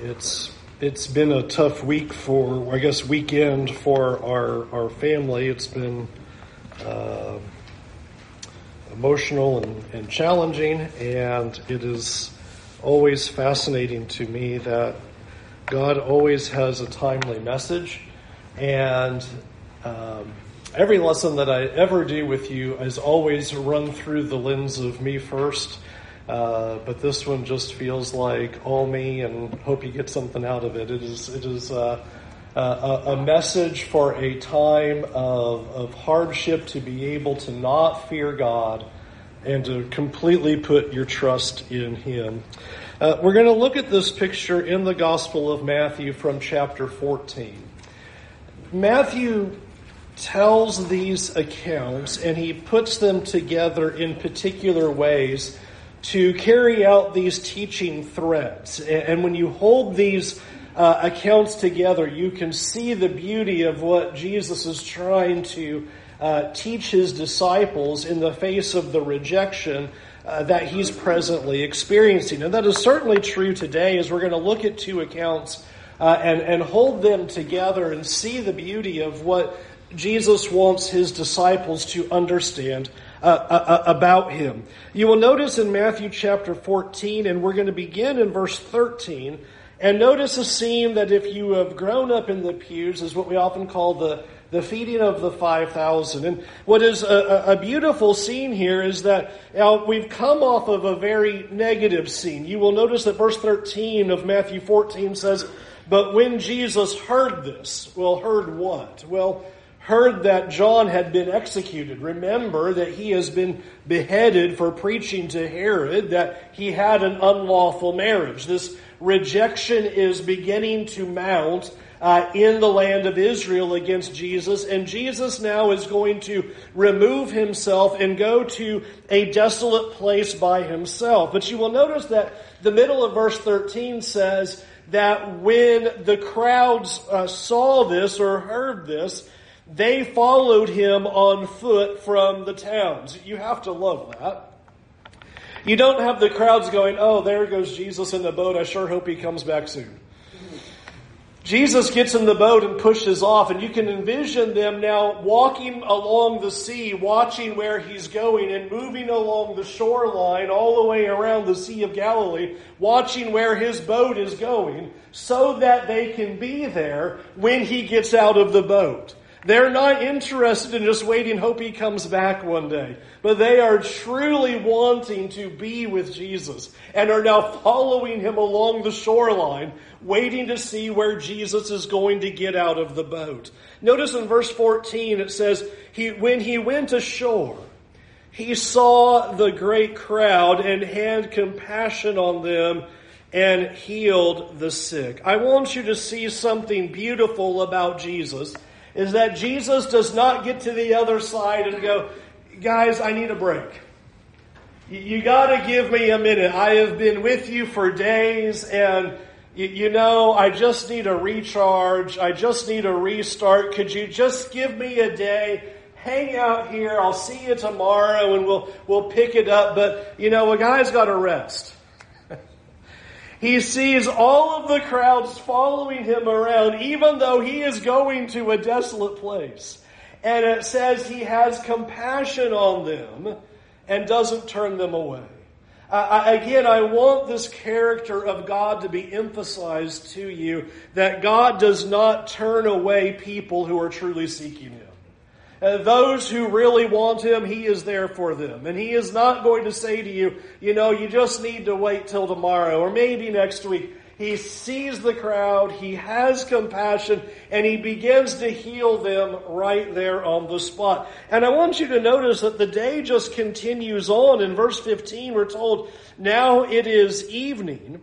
It's it's been a tough week for I guess weekend for our our family. It's been uh, emotional and, and challenging, and it is always fascinating to me that God always has a timely message, and um, every lesson that I ever do with you is always run through the lens of me first uh, but this one just feels like all me, and hope you get something out of it. It is it is uh, a, a, message for a time of of hardship to be able to not fear God and to completely put your trust in Him. Uh, we're going to look at this picture in the Gospel of Matthew from chapter 14. Matthew tells these accounts and he puts them together in particular ways to carry out these teaching threads. And when you hold these uh, accounts together, you can see the beauty of what Jesus is trying to uh, teach his disciples in the face of the rejection uh, that he's presently experiencing. And that is certainly true today as we're going to look at two accounts uh, and, and hold them together and see the beauty of what Jesus wants his disciples to understand uh, uh, uh, about him. You will notice in Matthew chapter 14, and we're going to begin in verse 13, and notice a scene that if you have grown up in the pews is what we often call the, the feeding of the 5,000. And what is a, a, beautiful scene here is that now we've come off of a very negative scene. You will notice that verse 13 of Matthew 14 says, But when Jesus heard this, well, heard what? Well, heard that John had been executed. Remember that he has been beheaded for preaching to Herod that he had an unlawful marriage. This rejection is beginning to mount uh, in the land of Israel against Jesus, and Jesus now is going to remove himself and go to a desolate place by himself. But you will notice that the middle of verse 13 says that when the crowds uh, saw this or heard this, they followed him on foot from the towns. You have to love that. You don't have the crowds going, oh, there goes Jesus in the boat. I sure hope he comes back soon. Jesus gets in the boat and pushes off, and you can envision them now walking along the sea, watching where he's going, and moving along the shoreline all the way around the Sea of Galilee, watching where his boat is going, so that they can be there when he gets out of the boat. They're not interested in just waiting, hope he comes back one day. But they are truly wanting to be with Jesus and are now following him along the shoreline, waiting to see where Jesus is going to get out of the boat. Notice in verse 14 it says, he, when he went ashore, he saw the great crowd and had compassion on them and healed the sick. I want you to see something beautiful about Jesus is that Jesus does not get to the other side and go, guys, I need a break. You got to give me a minute. I have been with you for days and you, know, I just need a recharge. I just need a restart. Could you just give me a day? Hang out here. I'll see you tomorrow and we'll, we'll pick it up. But, you know, a guy's got to rest. He sees all of the crowds following him around, even though he is going to a desolate place. And it says he has compassion on them and doesn't turn them away. Uh, again, I want this character of God to be emphasized to you that God does not turn away people who are truly seeking Him. Uh, those who really want him, he is there for them. And he is not going to say to you, you know, you just need to wait till tomorrow or maybe next week. He sees the crowd, he has compassion, and he begins to heal them right there on the spot. And I want you to notice that the day just continues on. In verse 15, we're told, now it is evening.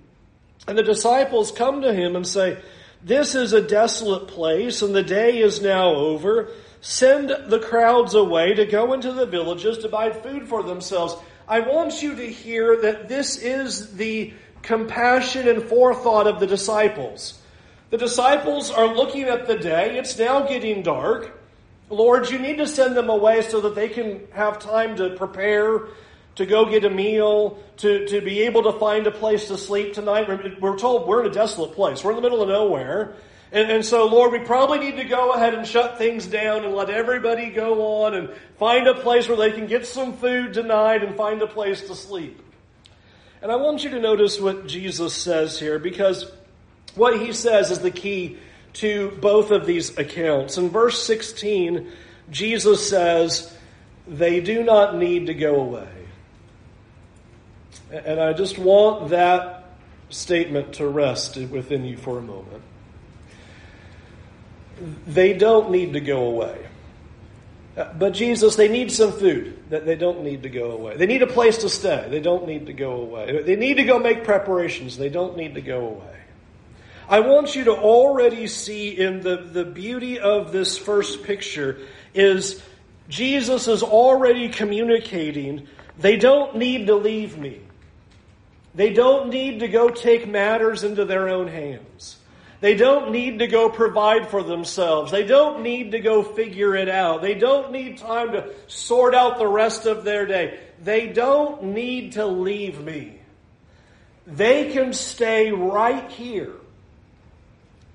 And the disciples come to him and say, this is a desolate place and the day is now over. Send the crowds away to go into the villages to buy food for themselves. I want you to hear that this is the compassion and forethought of the disciples. The disciples are looking at the day. It's now getting dark. Lord, you need to send them away so that they can have time to prepare to go get a meal, to, to be able to find a place to sleep tonight. We're told we're in a desolate place. We're in the middle of nowhere. And, and, so, Lord, we probably need to go ahead and shut things down and let everybody go on and find a place where they can get some food tonight and find a place to sleep. And I want you to notice what Jesus says here because what he says is the key to both of these accounts. In verse 16, Jesus says, They do not need to go away. And I just want that statement to rest within you for a moment. They don't need to go away. Uh, but Jesus, they need some food. That they don't need to go away. They need a place to stay. They don't need to go away. They need to go make preparations. They don't need to go away. I want you to already see in the, the beauty of this first picture is Jesus is already communicating, they don't need to leave me. They don't need to go take matters into their own hands. They don't need to go provide for themselves. They don't need to go figure it out. They don't need time to sort out the rest of their day. They don't need to leave me. They can stay right here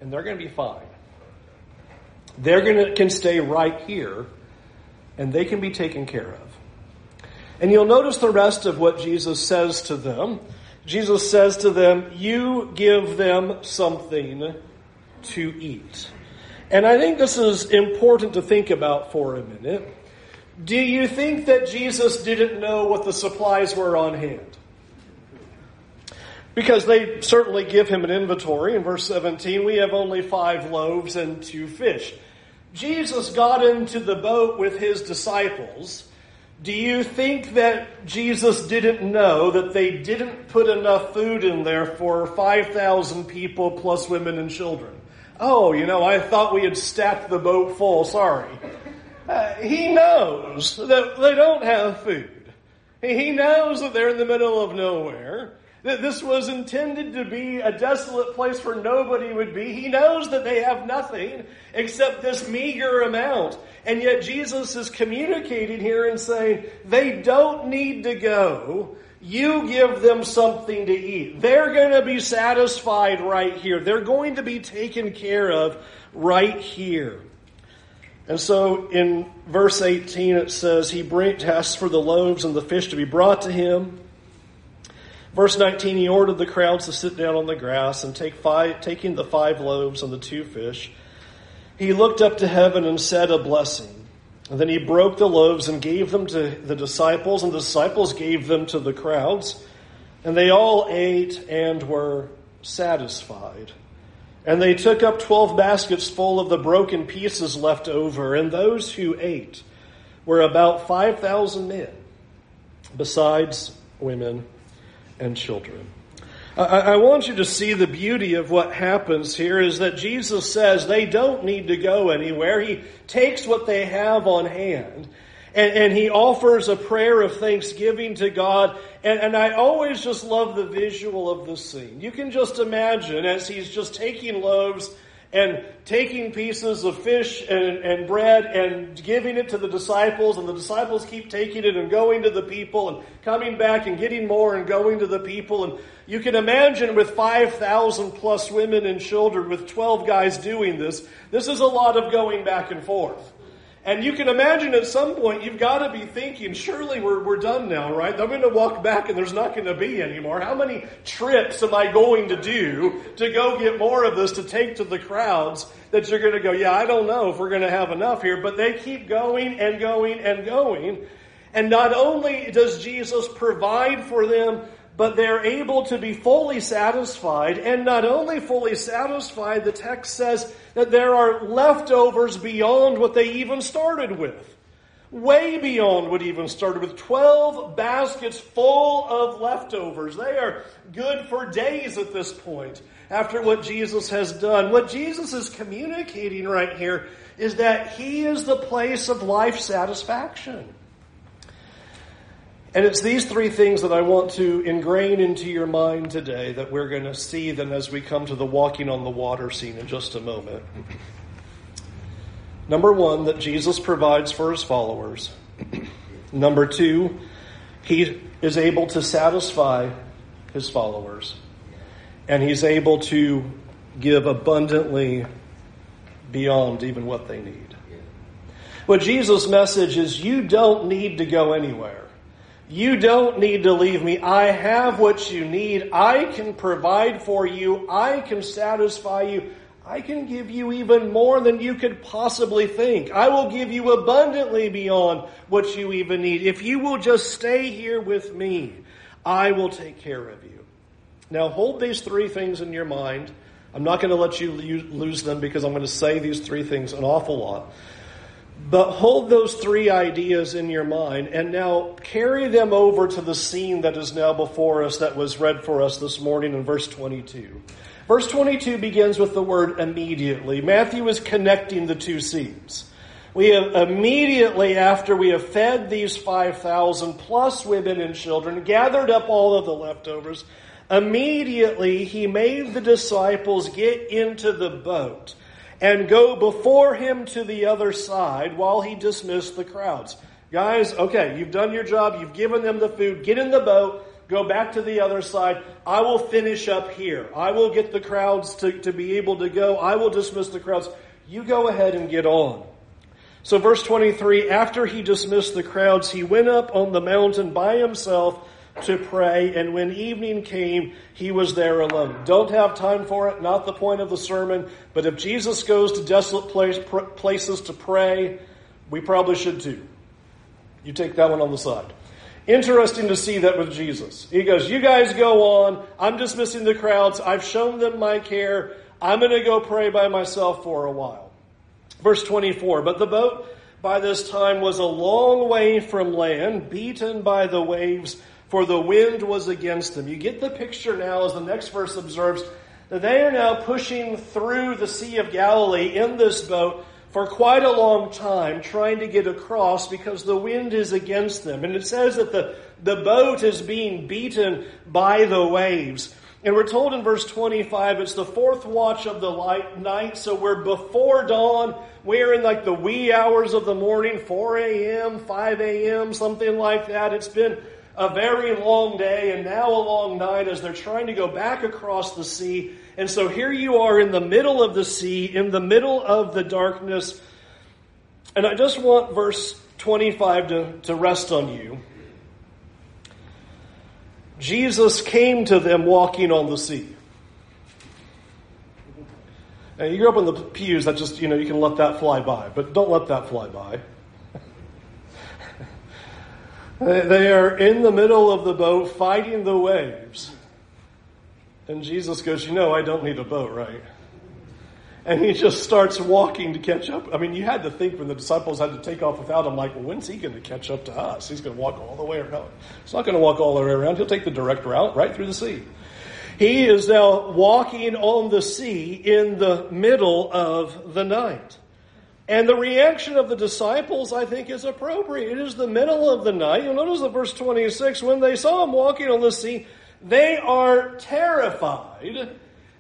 and they're going to be fine. They're going to can stay right here and they can be taken care of. And you'll notice the rest of what Jesus says to them. Jesus says to them, You give them something to eat. And I think this is important to think about for a minute. Do you think that Jesus didn't know what the supplies were on hand? Because they certainly give him an inventory. In verse 17, we have only five loaves and two fish. Jesus got into the boat with his disciples. Do you think that Jesus didn't know that they didn't put enough food in there for 5,000 people plus women and children? Oh, you know, I thought we had stacked the boat full. Sorry. Uh, he knows that they don't have food. He knows that they're in the middle of nowhere this was intended to be a desolate place where nobody would be. He knows that they have nothing except this meager amount. And yet Jesus is communicating here and saying, they don't need to go. You give them something to eat. They're going to be satisfied right here. They're going to be taken care of right here. And so in verse 18 it says, He asks for the loaves and the fish to be brought to him. Verse 19, he ordered the crowds to sit down on the grass and take five, taking the five loaves and the two fish, he looked up to heaven and said a blessing. And then he broke the loaves and gave them to the disciples, and the disciples gave them to the crowds. And they all ate and were satisfied. And they took up twelve baskets full of the broken pieces left over, and those who ate were about five thousand men, besides women and children. I, I want you to see the beauty of what happens here is that Jesus says they don't need to go anywhere. He takes what they have on hand and, and, he offers a prayer of thanksgiving to God. And, and, I always just love the visual of the scene. You can just imagine as he's just taking loaves and taking pieces of fish and, and bread and giving it to the disciples, and the disciples keep taking it and going to the people and coming back and getting more and going to the people. And you can imagine with 5,000 plus women and children, with 12 guys doing this, this is a lot of going back and forth. And you can imagine at some point you've got to be thinking, surely we're, we're done now, right? I'm going to walk back and there's not going to be anymore. How many trips am I going to do to go get more of this to take to the crowds that you're going to go, yeah, I don't know if we're going to have enough here, but they keep going and going and going. And not only does Jesus provide for them but they're able to be fully satisfied. And not only fully satisfied, the text says that there are leftovers beyond what they even started with. Way beyond what even started with. 12 baskets full of leftovers. They are good for days at this point after what Jesus has done. What Jesus is communicating right here is that He is the place of life satisfaction. And it's these three things that I want to ingrain into your mind today that we're going to see them as we come to the walking on the water scene in just a moment. Number one, that Jesus provides for his followers. Number two, he is able to satisfy his followers, and he's able to give abundantly beyond even what they need. But Jesus' message is you don't need to go anywhere. You don't need to leave me. I have what you need. I can provide for you. I can satisfy you. I can give you even more than you could possibly think. I will give you abundantly beyond what you even need. If you will just stay here with me, I will take care of you. Now hold these three things in your mind. I'm not going to let you lose them because I'm going to say these three things an awful lot. But hold those three ideas in your mind and now carry them over to the scene that is now before us that was read for us this morning in verse 22. Verse 22 begins with the word immediately. Matthew is connecting the two scenes. We have immediately after we have fed these 5,000 plus women and children, gathered up all of the leftovers, immediately he made the disciples get into the boat and go before him to the other side while he dismissed the crowds. Guys, okay, you've done your job, you've given them the food, get in the boat, go back to the other side. I will finish up here. I will get the crowds to, to be able to go. I will dismiss the crowds. You go ahead and get on. So, verse 23 after he dismissed the crowds, he went up on the mountain by himself to pray, and when evening came, he was there alone. Don't have time for it, not the point of the sermon, but if Jesus goes to desolate place, places to pray, we probably should too. You take that one on the side. Interesting to see that with Jesus. He goes, You guys go on. I'm dismissing the crowds. I've shown them my care. I'm going to go pray by myself for a while. Verse 24 But the boat by this time was a long way from land, beaten by the waves, for the wind was against them. You get the picture now as the next verse observes that they are now pushing through the Sea of Galilee in this boat for quite a long time trying to get across because the wind is against them. And it says that the, the boat is being beaten by the waves. And we're told in verse 25 it's the fourth watch of the light night, so we're before dawn. We're in like the wee hours of the morning, 4 a.m., 5 a.m., something like that. It's been a very long day and now a long night as they're trying to go back across the sea and so here you are in the middle of the sea, in the middle of the darkness. And I just want verse 25 to, to rest on you. Jesus came to them walking on the sea. Now, you grew up in the pews, that just, you know, you can let that fly by, but don't let that fly by. They are in the middle of the boat fighting the waves. And Jesus goes, You know, I don't need a boat, right? And he just starts walking to catch up. I mean, you had to think when the disciples had to take off without him, like, well, when's he going to catch up to us? He's going to walk all the way around. He's not going to walk all the way around. He'll take the direct route right through the sea. He is now walking on the sea in the middle of the night. And the reaction of the disciples, I think, is appropriate. It is the middle of the night. You'll notice that verse 26, when they saw him walking on the sea, they are terrified.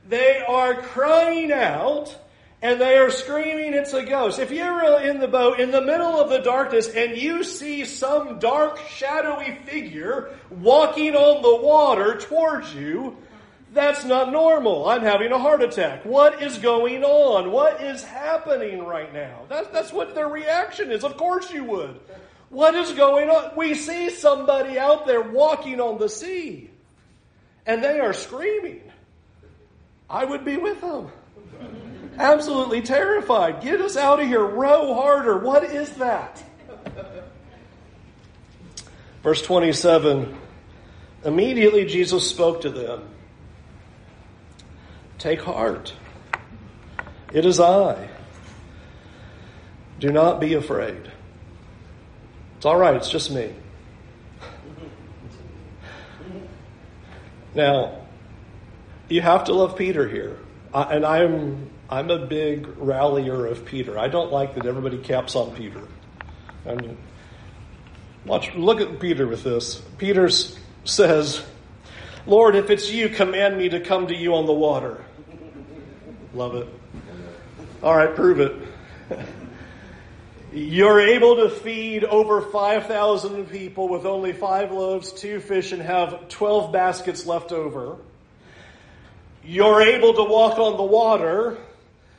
They are crying out and they are screaming, it's a ghost. If you're in the boat in the middle of the darkness and you see some dark, shadowy figure walking on the water towards you, that's not normal. I'm having a heart attack. What is going on? What is happening right now? That, that's what their reaction is. Of course you would. What is going on? We see somebody out there walking on the sea and they are screaming. I would be with them. Absolutely terrified. Get us out of here. Row harder. What is that? Verse 27 Immediately Jesus spoke to them Take heart. It is I. Do not be afraid. It's all right, it's just me. Now, you have to love Peter here. and I'm, I'm a big rallier of Peter. I don't like that everybody caps on Peter. And watch, look at Peter with this. Peter says, Lord, if it's you, command me to come to you on the water. Love it. All right, prove it. You're able to feed over 5,000 people with only five loaves, two fish, and have 12 baskets left over. You're able to walk on the water.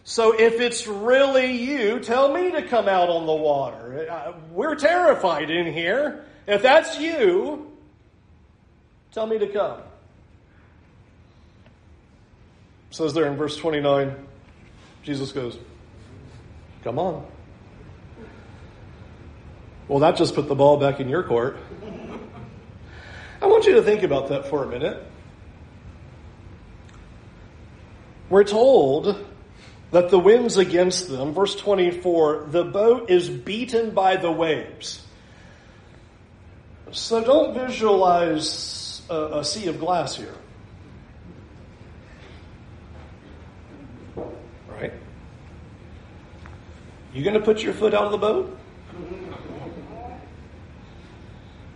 So if it's really you, tell me to come out on the water. Uh, we're terrified in here. If that's you, tell me to come. It says there in verse 29, Jesus goes, Come on. Well, that just put the ball back in your court. I want you to think about that for a minute. We're told that the wind's against them. Verse 24 the boat is beaten by the waves. So don't visualize a, a sea of glass here. Right? You going to put your foot out of the boat?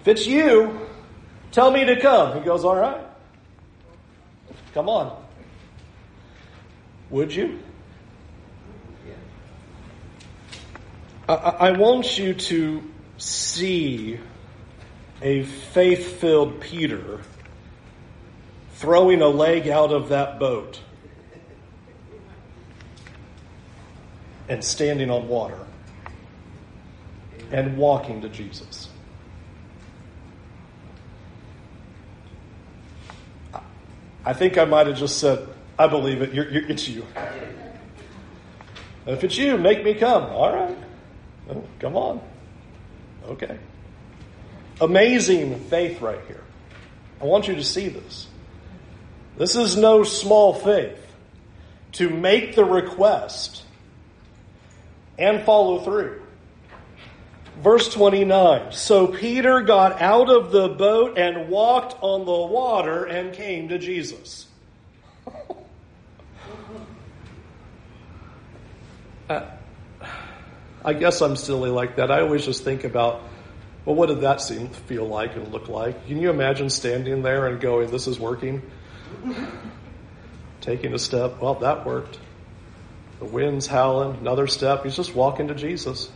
If it's you, tell me to come. He goes, All right. Come on. Would you? I, I want you to see a faith filled Peter throwing a leg out of that boat and standing on water and walking to Jesus. I think I might have just said, I believe it. You're, you're, it's you. if it's you, make me come. All right. Oh, come on. Okay. Amazing faith right here. I want you to see this. This is no small faith to make the request and follow through. Verse 29 So Peter got out of the boat and walked on the water and came to Jesus. uh, I guess I'm silly like that. I always just think about, well, what did that seem feel like and look like? Can you imagine standing there and going, "This is working"? Taking a step, well, that worked. The wind's howling. Another step. He's just walking to Jesus.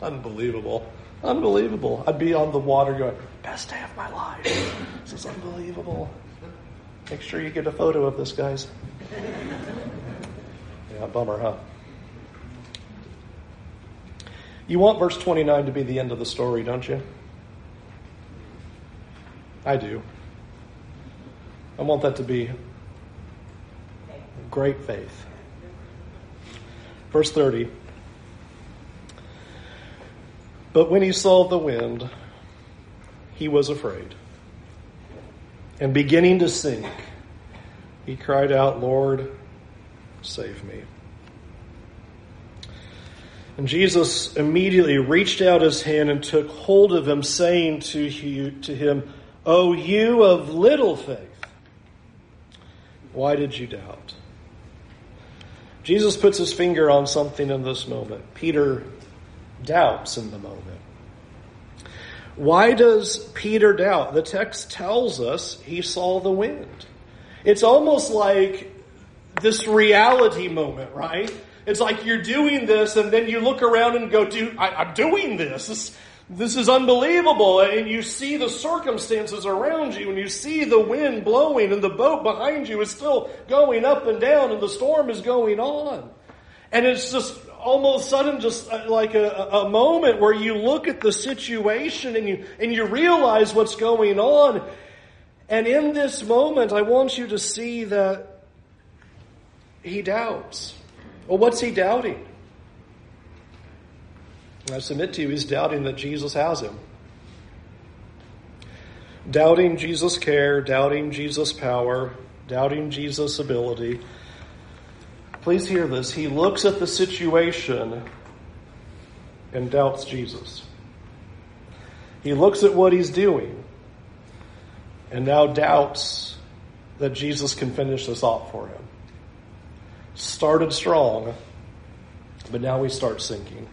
Unbelievable. Unbelievable. I'd be on the water going, best day of my life. This is unbelievable. Make sure you get a photo of this, guys. Yeah, bummer, huh? You want verse 29 to be the end of the story, don't you? I do. I want that to be great faith. Verse 30. But when he saw the wind, he was afraid. And beginning to sink, he cried out, Lord, save me. And Jesus immediately reached out his hand and took hold of him, saying to, to him, O you of little faith, why did you doubt? Jesus puts his finger on something in this moment. Peter doubts in the moment. Why does Peter doubt? The text tells us he saw the wind. It's almost like this reality moment, right? It's like you're doing this and then you look around and go, dude, I, am doing this. this. This is unbelievable. And you see the circumstances around you and you see the wind blowing and the boat behind you is still going up and down and the storm is going on. And it's just almost sudden just uh, like a, a moment where you look at the situation and you, and you realize what's going on. And in this moment, I want you to see that he doubts. Well, what's he doubting? I submit to you, he's doubting that Jesus has him. Doubting Jesus' care, doubting Jesus' power, doubting Jesus' ability. Please hear this. He looks at the situation and doubts Jesus. He looks at what he's doing and now doubts that Jesus can finish this off for him. Started strong, but now we start sinking.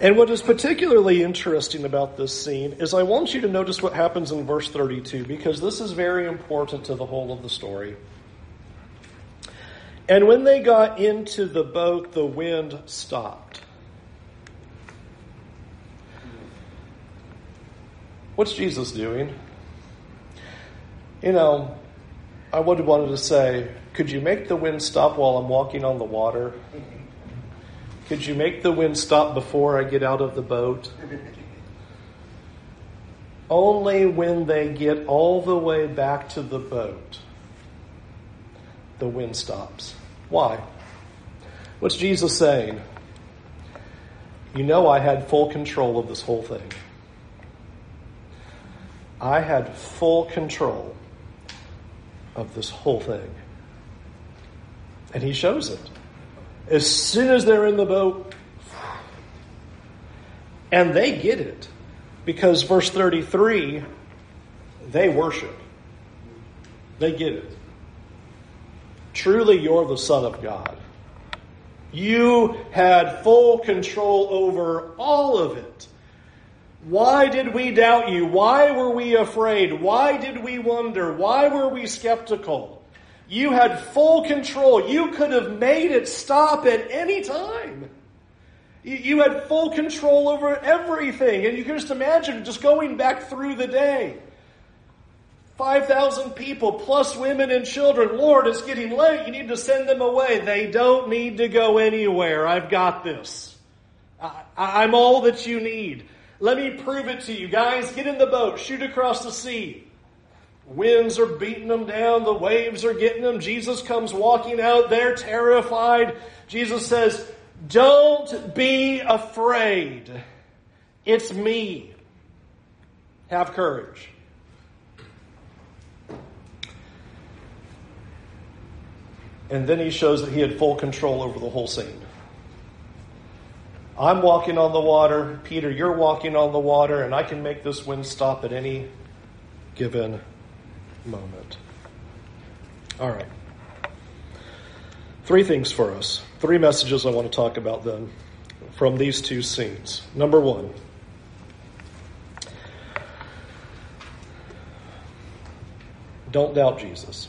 And what is particularly interesting about this scene is I want you to notice what happens in verse 32 because this is very important to the whole of the story. And when they got into the boat, the wind stopped. What's Jesus doing? You know, I would have wanted to say, could you make the wind stop while I'm walking on the water? Could you make the wind stop before I get out of the boat? Only when they get all the way back to the boat, the wind stops. Why? What's Jesus saying? You know, I had full control of this whole thing. I had full control of this whole thing. And he shows it. As soon as they're in the boat, and they get it. Because verse 33, they worship. They get it. Truly, you're the Son of God. You had full control over all of it. Why did we doubt you? Why were we afraid? Why did we wonder? Why were we skeptical? You had full control. You could have made it stop at any time. You had full control over everything. And you can just imagine just going back through the day. 5,000 people plus women and children. Lord, it's getting late. You need to send them away. They don't need to go anywhere. I've got this. I, am all that you need. Let me prove it to you. Guys, get in the boat. Shoot across the sea. Winds are beating them down. The waves are getting them. Jesus comes walking out They're terrified. Jesus says, don't be afraid. It's me. Have courage. And then he shows that he had full control over the whole scene. I'm walking on the water. Peter, you're walking on the water, and I can make this wind stop at any given moment. All right. Three things for us. Three messages I want to talk about then from these two scenes. Number one, don't doubt Jesus.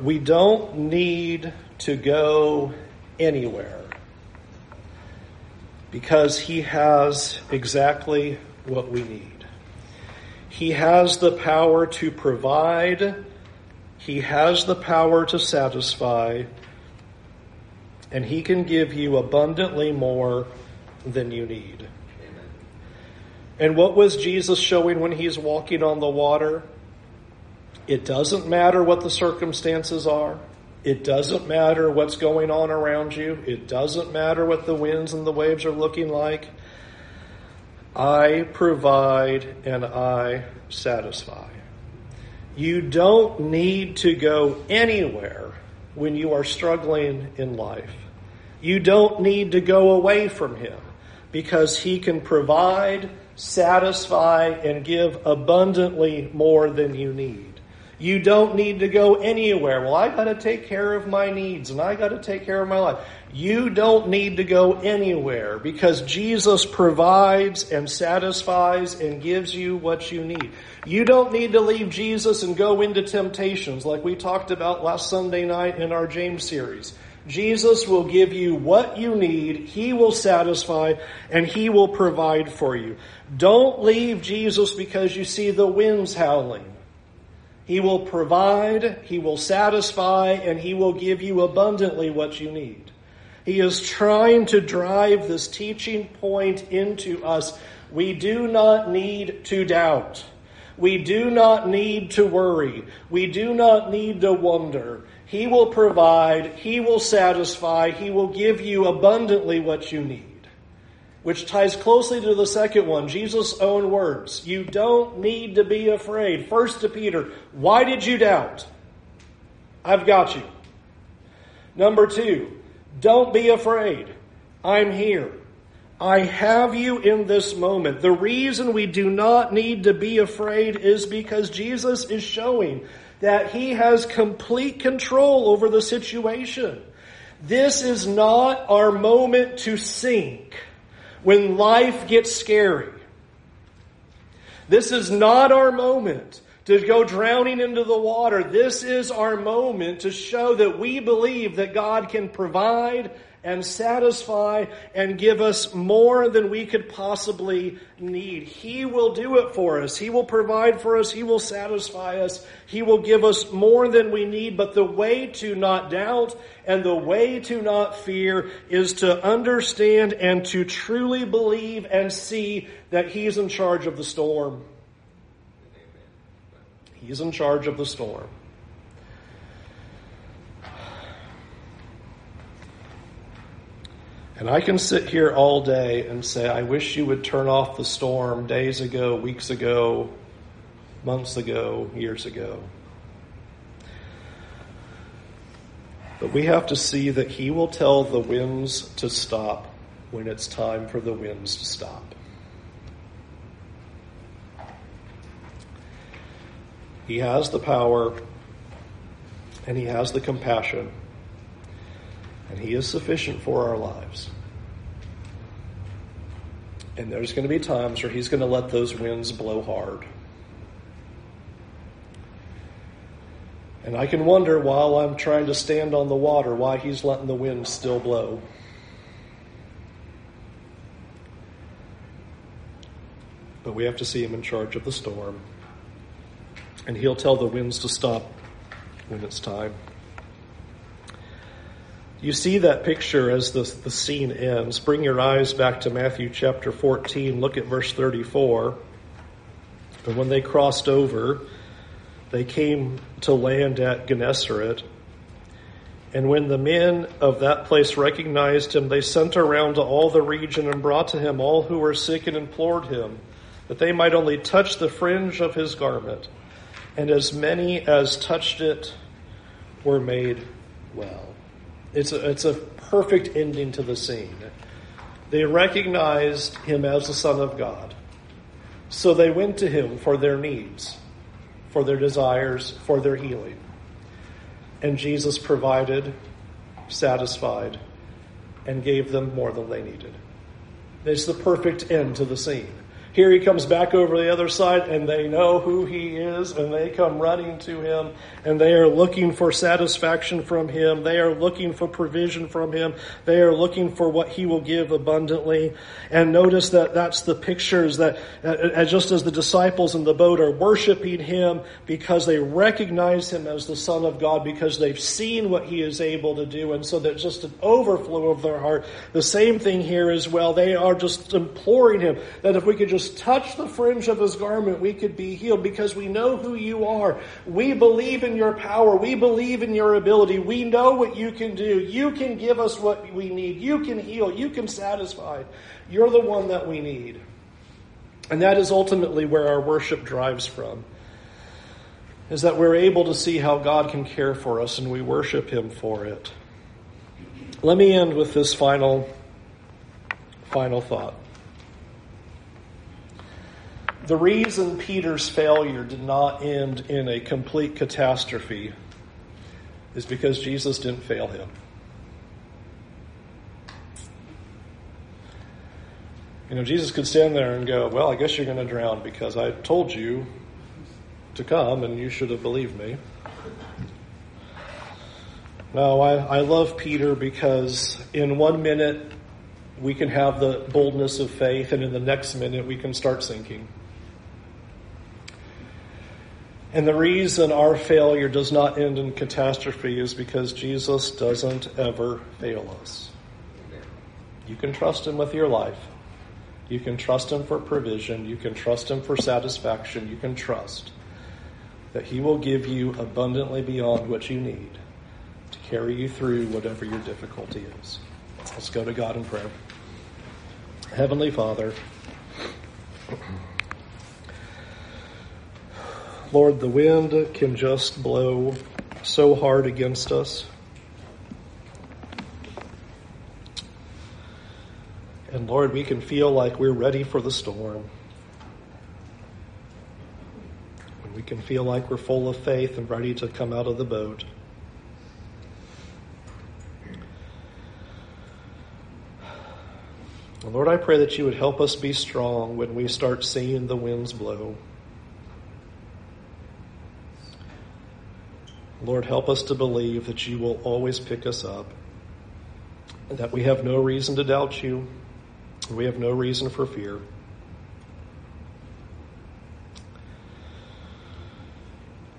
We don't need to go anywhere because He has exactly what we need. He has the power to provide, He has the power to satisfy, and He can give you abundantly more than you need. Amen. And what was Jesus showing when He's walking on the water? It doesn't matter what the circumstances are. It doesn't matter what's going on around you. It doesn't matter what the winds and the waves are looking like. I provide and I satisfy. You don't need to go anywhere when you are struggling in life. You don't need to go away from Him because He can provide, satisfy, and give abundantly more than you need. You don't need to go anywhere. Well, I got to take care of my needs and I got to take care of my life. You don't need to go anywhere because Jesus provides and satisfies and gives you what you need. You don't need to leave Jesus and go into temptations like we talked about last Sunday night in our James series. Jesus will give you what you need, He will satisfy, and He will provide for you. Don't leave Jesus because you see the winds howling. He will provide, He will satisfy, and He will give you abundantly what you need. He is trying to drive this teaching point into us. We do not need to doubt. We do not need to worry. We do not need to wonder. He will provide. He will satisfy. He will give you abundantly what you need which ties closely to the second one, Jesus' own words. You don't need to be afraid. First to Peter, why did you doubt? I've got you. Number two, don't be afraid. I'm here. I have you in this moment. The reason we do not need to be afraid is because Jesus is showing that he has complete control over the situation. This is not our moment to sink when life gets scary. This is not our moment to go drowning into the water. This is our moment to show that we believe that God can provide and satisfy and give us more than we could possibly need. He will do it for us. He will provide for us. He will satisfy us. He will give us more than we need. But the way to not doubt and the way to not fear is to understand and to truly believe and see that He's in charge of the storm. He's in charge of the storm. And I can sit here all day and say, I wish you would turn off the storm days ago, weeks ago, months ago, years ago. But we have to see that He will tell the winds to stop when it's time for the winds to stop. He has the power and He has the compassion and He is sufficient for our lives. And there's going to be times where He's going to let those winds blow hard. And I can wonder while I'm trying to stand on the water why He's letting the wind still blow. But we have to see Him in charge of the storm. And He'll tell the winds to stop when it's time. You see that picture as the, the scene ends. Bring your eyes back to Matthew chapter 14. Look at verse 34. And when they crossed over, they came to land at Gennesaret. And when the men of that place recognized him, they sent around to all the region and brought to him all who were sick and implored him that they might only touch the fringe of his garment. And as many as touched it were made well. It's a, it's a perfect ending to the scene. They recognized him as the Son of God. So they went to him for their needs, for their desires, for their healing. And Jesus provided, satisfied, and gave them more than they needed. It's the perfect end to the scene. Here he comes back over the other side, and they know who he is, and they come running to him, and they are looking for satisfaction from him. They are looking for provision from him. They are looking for what he will give abundantly. And notice that that's the pictures that, uh, just as the disciples in the boat are worshiping him because they recognize him as the Son of God, because they've seen what he is able to do, and so there's just an overflow of their heart. The same thing here as well. They are just imploring him that if we could just just touch the fringe of his garment, we could be healed because we know who you are. We believe in your power. We believe in your ability. We know what you can do. You can give us what we need. You can heal. You can satisfy. You're the one that we need. And that is ultimately where our worship drives from. Is that we're able to see how God can care for us and we worship Him for it. Let me end with this final, final thought. The reason Peter's failure did not end in a complete catastrophe is because Jesus didn't fail him. You know, Jesus could stand there and go, Well, I guess you're going to drown because I told you to come and you should have believed me. No, I, I love Peter because in one minute we can have the boldness of faith, and in the next minute we can start sinking. And the reason our failure does not end in catastrophe is because Jesus doesn't ever fail us. You can trust Him with your life. You can trust Him for provision. You can trust Him for satisfaction. You can trust that He will give you abundantly beyond what you need to carry you through whatever your difficulty is. Let's go to God in prayer. Heavenly Father, Lord, the wind can just blow so hard against us. And Lord, we can feel like we're ready for the storm. We can feel like we're full of faith and ready to come out of the boat. Lord, I pray that you would help us be strong when we start seeing the winds blow. Lord, help us to believe that you will always pick us up. that we have no reason to doubt you, and we have no reason for fear.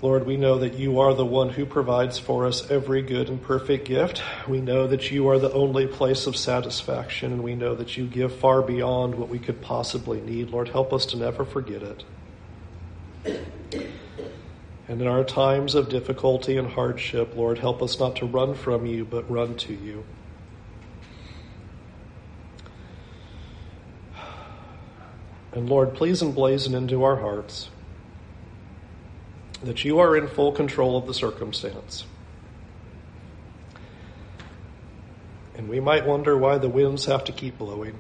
Lord, we know that you are the one who provides for us every good and perfect gift. We know that you are the only place of satisfaction, and we know that you give far beyond what we could possibly need. Lord, help us to never forget it. And in our times of difficulty and hardship, Lord, help us not to run from you, but run to you. And Lord, please emblazon into our hearts that you are in full control of the circumstance. And we might wonder why the winds have to keep blowing.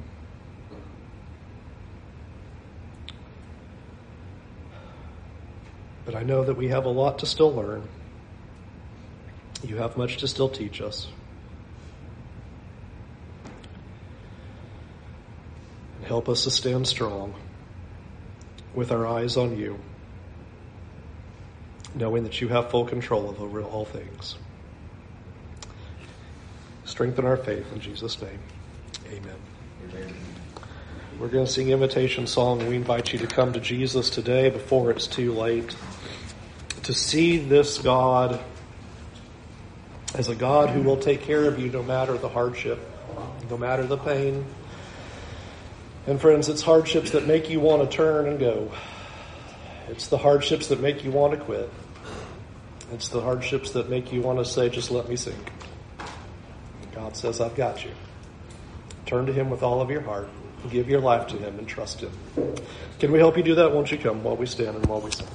But I know that we have a lot to still learn. You have much to still teach us. And help us to stand strong with our eyes on you knowing that you have full control over all things. Strengthen our faith in Jesus' name. Amen. Amen. We're going to sing invitation song. We invite you to come to Jesus today before it's too late. To see this God as a God who will take care of you no matter the hardship, no matter the pain. And friends, it's hardships that make you want to turn and go. It's the hardships that make you want to quit. It's the hardships that make you want to say, just let me sink. God says, I've got you. Turn to Him with all of your heart. Give your life to Him and trust Him. Can we help you do that? Won't you come while we stand and while we sing?